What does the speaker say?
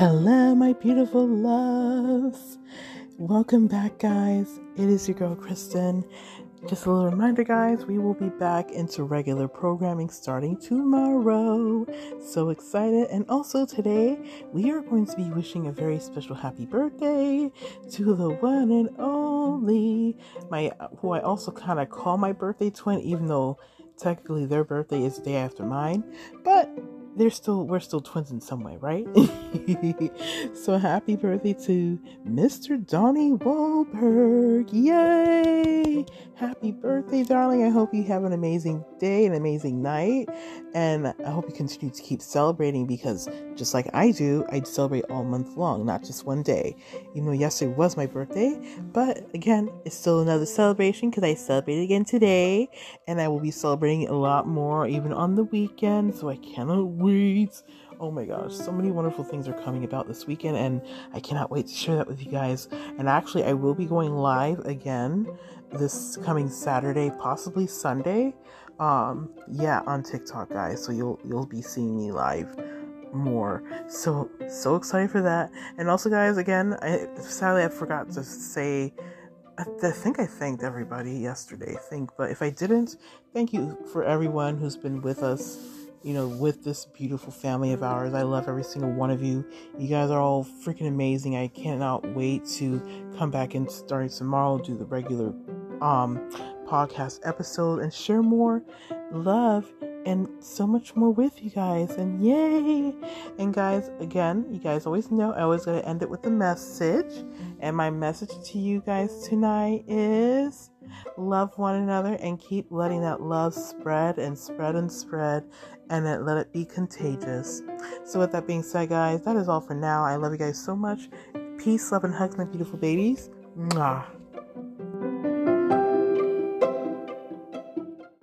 Hello, my beautiful loves. Welcome back, guys. It is your girl, Kristen. Just a little reminder, guys, we will be back into regular programming starting tomorrow. So excited. And also today, we are going to be wishing a very special happy birthday to the one and only, my, who I also kind of call my birthday twin, even though technically their birthday is the day after mine. But they're still we're still twins in some way, right? so happy birthday to Mr. Donnie Wahlberg. Yay! Happy birthday, darling. I hope you have an amazing day, an amazing night, and I hope you continue to keep celebrating because just like I do, I celebrate all month long, not just one day. Even though yesterday was my birthday, but again, it's still another celebration because I celebrate again today, and I will be celebrating a lot more even on the weekend, so I cannot wait. Oh my gosh, so many wonderful things are coming about this weekend, and I cannot wait to share that with you guys. And actually, I will be going live again this coming Saturday, possibly Sunday. Um, yeah, on TikTok, guys. So you'll you'll be seeing me live more. So so excited for that. And also, guys, again, I sadly I forgot to say. I think I thanked everybody yesterday. Think, but if I didn't, thank you for everyone who's been with us you know, with this beautiful family of ours. I love every single one of you. You guys are all freaking amazing. I cannot wait to come back and starting tomorrow, do the regular um podcast episode and share more love and so much more with you guys. And yay! And guys, again, you guys always know I always gotta end it with a message. And my message to you guys tonight is love one another and keep letting that love spread and spread and spread and then let it be contagious. So, with that being said, guys, that is all for now. I love you guys so much. Peace, love, and hugs, my beautiful babies. Mwah.